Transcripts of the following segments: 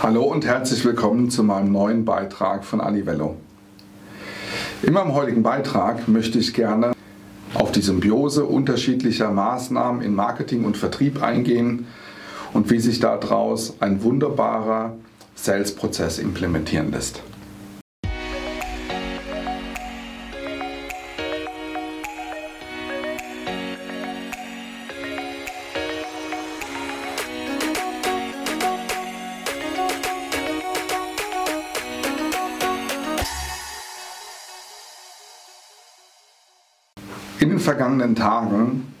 Hallo und herzlich willkommen zu meinem neuen Beitrag von Alivello. In meinem heutigen Beitrag möchte ich gerne auf die Symbiose unterschiedlicher Maßnahmen in Marketing und Vertrieb eingehen und wie sich daraus ein wunderbarer Sales-Prozess implementieren lässt. In den vergangenen Tagen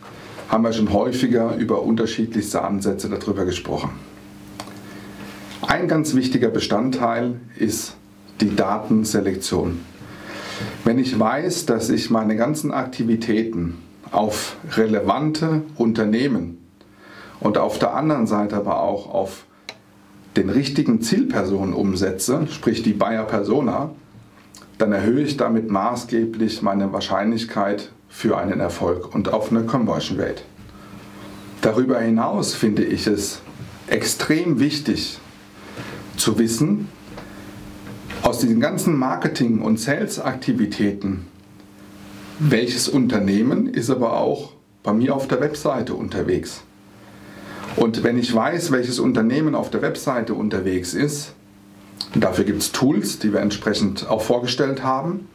haben wir schon häufiger über unterschiedlichste Ansätze darüber gesprochen. Ein ganz wichtiger Bestandteil ist die Datenselektion. Wenn ich weiß, dass ich meine ganzen Aktivitäten auf relevante Unternehmen und auf der anderen Seite aber auch auf den richtigen Zielpersonen umsetze, sprich die Buyer Persona, dann erhöhe ich damit maßgeblich meine Wahrscheinlichkeit für einen Erfolg und auf eine Conversion Rate. Darüber hinaus finde ich es extrem wichtig zu wissen, aus diesen ganzen Marketing- und Sales-Aktivitäten, welches Unternehmen ist aber auch bei mir auf der Webseite unterwegs. Und wenn ich weiß, welches Unternehmen auf der Webseite unterwegs ist, dafür gibt es Tools, die wir entsprechend auch vorgestellt haben,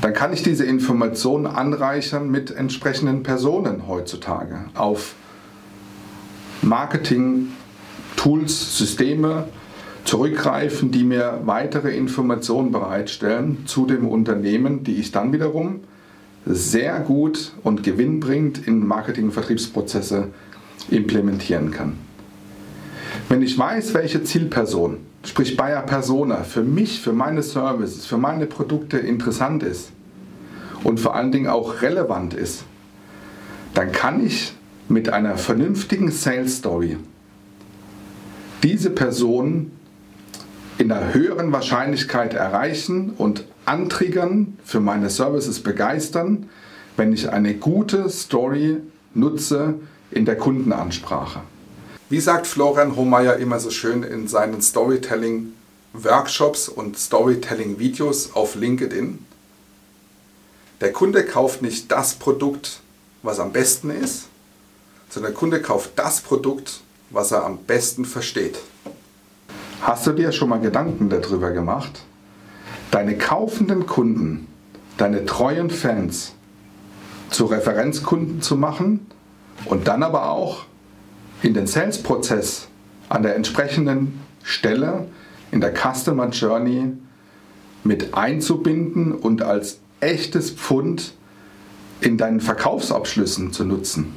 dann kann ich diese Informationen anreichern mit entsprechenden Personen heutzutage auf Marketing, Tools, Systeme zurückgreifen, die mir weitere Informationen bereitstellen zu dem Unternehmen, die ich dann wiederum sehr gut und gewinnbringend in Marketing- und Vertriebsprozesse implementieren kann. Wenn ich weiß, welche Zielperson sprich Bayer Persona, für mich, für meine Services, für meine Produkte interessant ist und vor allen Dingen auch relevant ist, dann kann ich mit einer vernünftigen Sales Story diese Person in einer höheren Wahrscheinlichkeit erreichen und antriggern, für meine Services begeistern, wenn ich eine gute Story nutze in der Kundenansprache. Wie sagt Florian Hohmeier immer so schön in seinen Storytelling-Workshops und Storytelling-Videos auf LinkedIn? Der Kunde kauft nicht das Produkt, was am besten ist, sondern der Kunde kauft das Produkt, was er am besten versteht. Hast du dir schon mal Gedanken darüber gemacht, deine kaufenden Kunden, deine treuen Fans zu Referenzkunden zu machen und dann aber auch in den Sales-Prozess an der entsprechenden Stelle in der Customer Journey mit einzubinden und als echtes Pfund in deinen Verkaufsabschlüssen zu nutzen.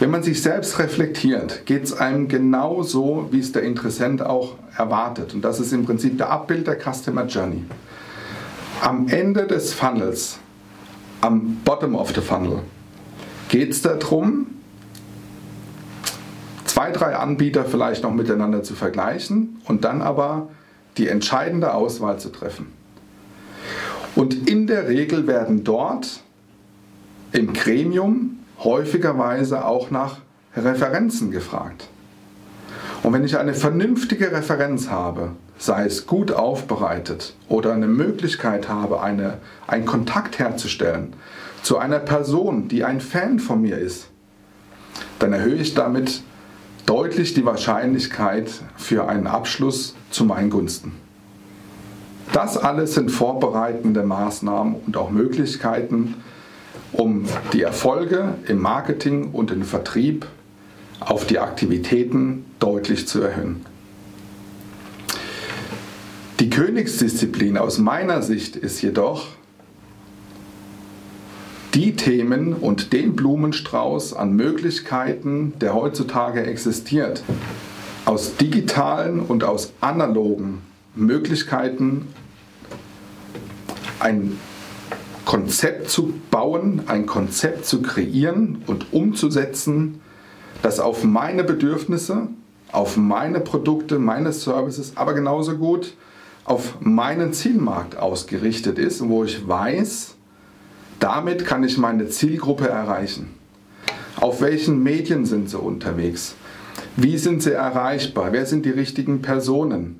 Wenn man sich selbst reflektiert, geht es einem genau so, wie es der Interessent auch erwartet. Und das ist im Prinzip der Abbild der Customer Journey. Am Ende des Funnels, am Bottom of the Funnel, geht es darum, zwei, drei Anbieter vielleicht noch miteinander zu vergleichen und dann aber die entscheidende Auswahl zu treffen. Und in der Regel werden dort im Gremium häufigerweise auch nach Referenzen gefragt. Und wenn ich eine vernünftige Referenz habe, sei es gut aufbereitet oder eine Möglichkeit habe, eine, einen Kontakt herzustellen zu einer Person, die ein Fan von mir ist, dann erhöhe ich damit deutlich die Wahrscheinlichkeit für einen Abschluss zu meinen Gunsten. Das alles sind vorbereitende Maßnahmen und auch Möglichkeiten, um die Erfolge im Marketing und im Vertrieb auf die Aktivitäten deutlich zu erhöhen. Die Königsdisziplin aus meiner Sicht ist jedoch, die Themen und den Blumenstrauß an Möglichkeiten, der heutzutage existiert, aus digitalen und aus analogen Möglichkeiten ein Konzept zu bauen, ein Konzept zu kreieren und umzusetzen, das auf meine Bedürfnisse, auf meine Produkte, meine Services, aber genauso gut auf meinen Zielmarkt ausgerichtet ist, wo ich weiß, damit kann ich meine Zielgruppe erreichen. Auf welchen Medien sind sie unterwegs? Wie sind sie erreichbar? Wer sind die richtigen Personen?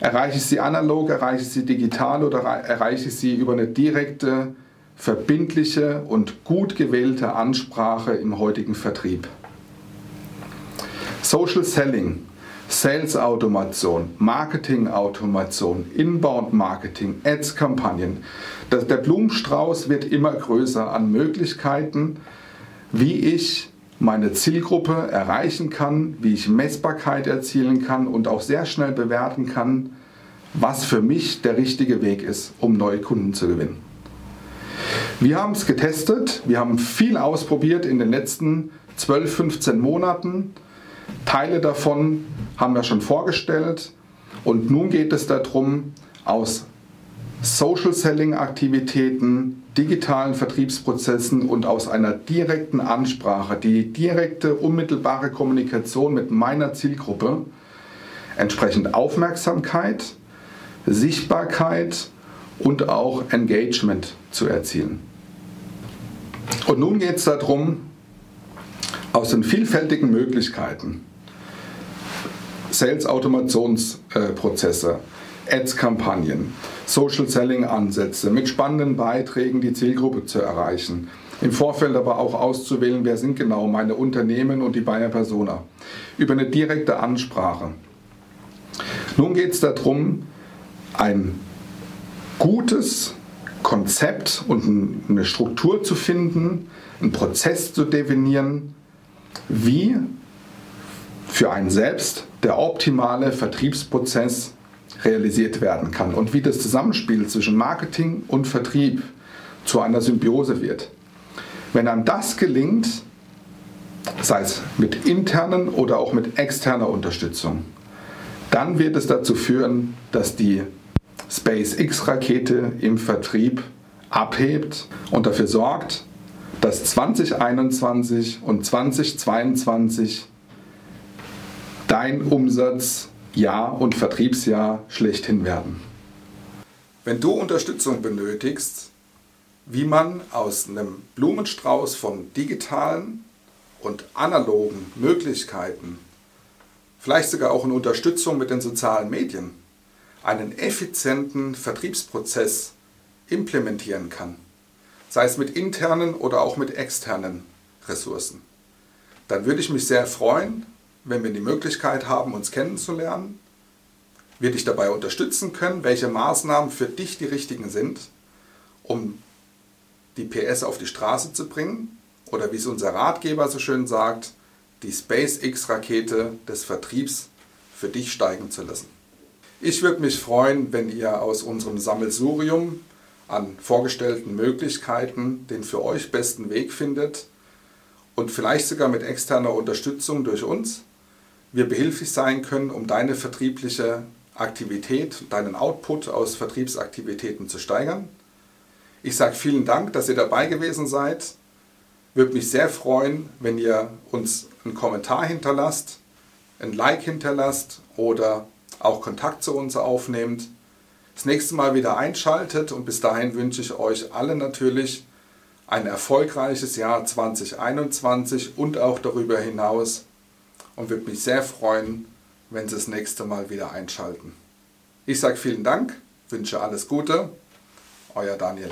Erreiche ich sie analog, erreiche ich sie digital oder erreiche ich sie über eine direkte, verbindliche und gut gewählte Ansprache im heutigen Vertrieb? Social Selling, Sales Automation, Marketing Automation, Inbound Marketing, Ads Kampagnen. Der Blumenstrauß wird immer größer an Möglichkeiten, wie ich meine Zielgruppe erreichen kann, wie ich Messbarkeit erzielen kann und auch sehr schnell bewerten kann, was für mich der richtige Weg ist, um neue Kunden zu gewinnen. Wir haben es getestet, wir haben viel ausprobiert in den letzten 12, 15 Monaten. Teile davon haben wir schon vorgestellt und nun geht es darum, aus Social Selling Aktivitäten, digitalen Vertriebsprozessen und aus einer direkten Ansprache, die direkte, unmittelbare Kommunikation mit meiner Zielgruppe, entsprechend Aufmerksamkeit, Sichtbarkeit und auch Engagement zu erzielen. Und nun geht es darum, aus den vielfältigen Möglichkeiten, Sales-Automationsprozesse, Ads-Kampagnen, Social-Selling-Ansätze mit spannenden Beiträgen die Zielgruppe zu erreichen. Im Vorfeld aber auch auszuwählen, wer sind genau meine Unternehmen und die Bayer Persona. Über eine direkte Ansprache. Nun geht es darum, ein gutes Konzept und eine Struktur zu finden, einen Prozess zu definieren, wie für einen selbst der optimale Vertriebsprozess realisiert werden kann und wie das Zusammenspiel zwischen Marketing und Vertrieb zu einer Symbiose wird. Wenn einem das gelingt, sei es mit internen oder auch mit externer Unterstützung, dann wird es dazu führen, dass die SpaceX-Rakete im Vertrieb abhebt und dafür sorgt, dass 2021 und 2022 dein Umsatzjahr und Vertriebsjahr schlechthin werden. Wenn du Unterstützung benötigst, wie man aus einem Blumenstrauß von digitalen und analogen Möglichkeiten, vielleicht sogar auch in Unterstützung mit den sozialen Medien, einen effizienten Vertriebsprozess implementieren kann, sei es mit internen oder auch mit externen Ressourcen, dann würde ich mich sehr freuen, wenn wir die Möglichkeit haben, uns kennenzulernen, wir dich dabei unterstützen können, welche Maßnahmen für dich die richtigen sind, um die PS auf die Straße zu bringen oder wie es unser Ratgeber so schön sagt, die SpaceX-Rakete des Vertriebs für dich steigen zu lassen. Ich würde mich freuen, wenn ihr aus unserem Sammelsurium an vorgestellten Möglichkeiten den für euch besten Weg findet und vielleicht sogar mit externer Unterstützung durch uns wir behilflich sein können, um deine vertriebliche Aktivität, deinen Output aus Vertriebsaktivitäten zu steigern. Ich sage vielen Dank, dass ihr dabei gewesen seid. Würde mich sehr freuen, wenn ihr uns einen Kommentar hinterlasst, ein Like hinterlasst oder auch Kontakt zu uns aufnehmt. Das nächste Mal wieder einschaltet und bis dahin wünsche ich euch alle natürlich ein erfolgreiches Jahr 2021 und auch darüber hinaus und würde mich sehr freuen, wenn Sie das nächste Mal wieder einschalten. Ich sage vielen Dank, wünsche alles Gute, euer Daniel.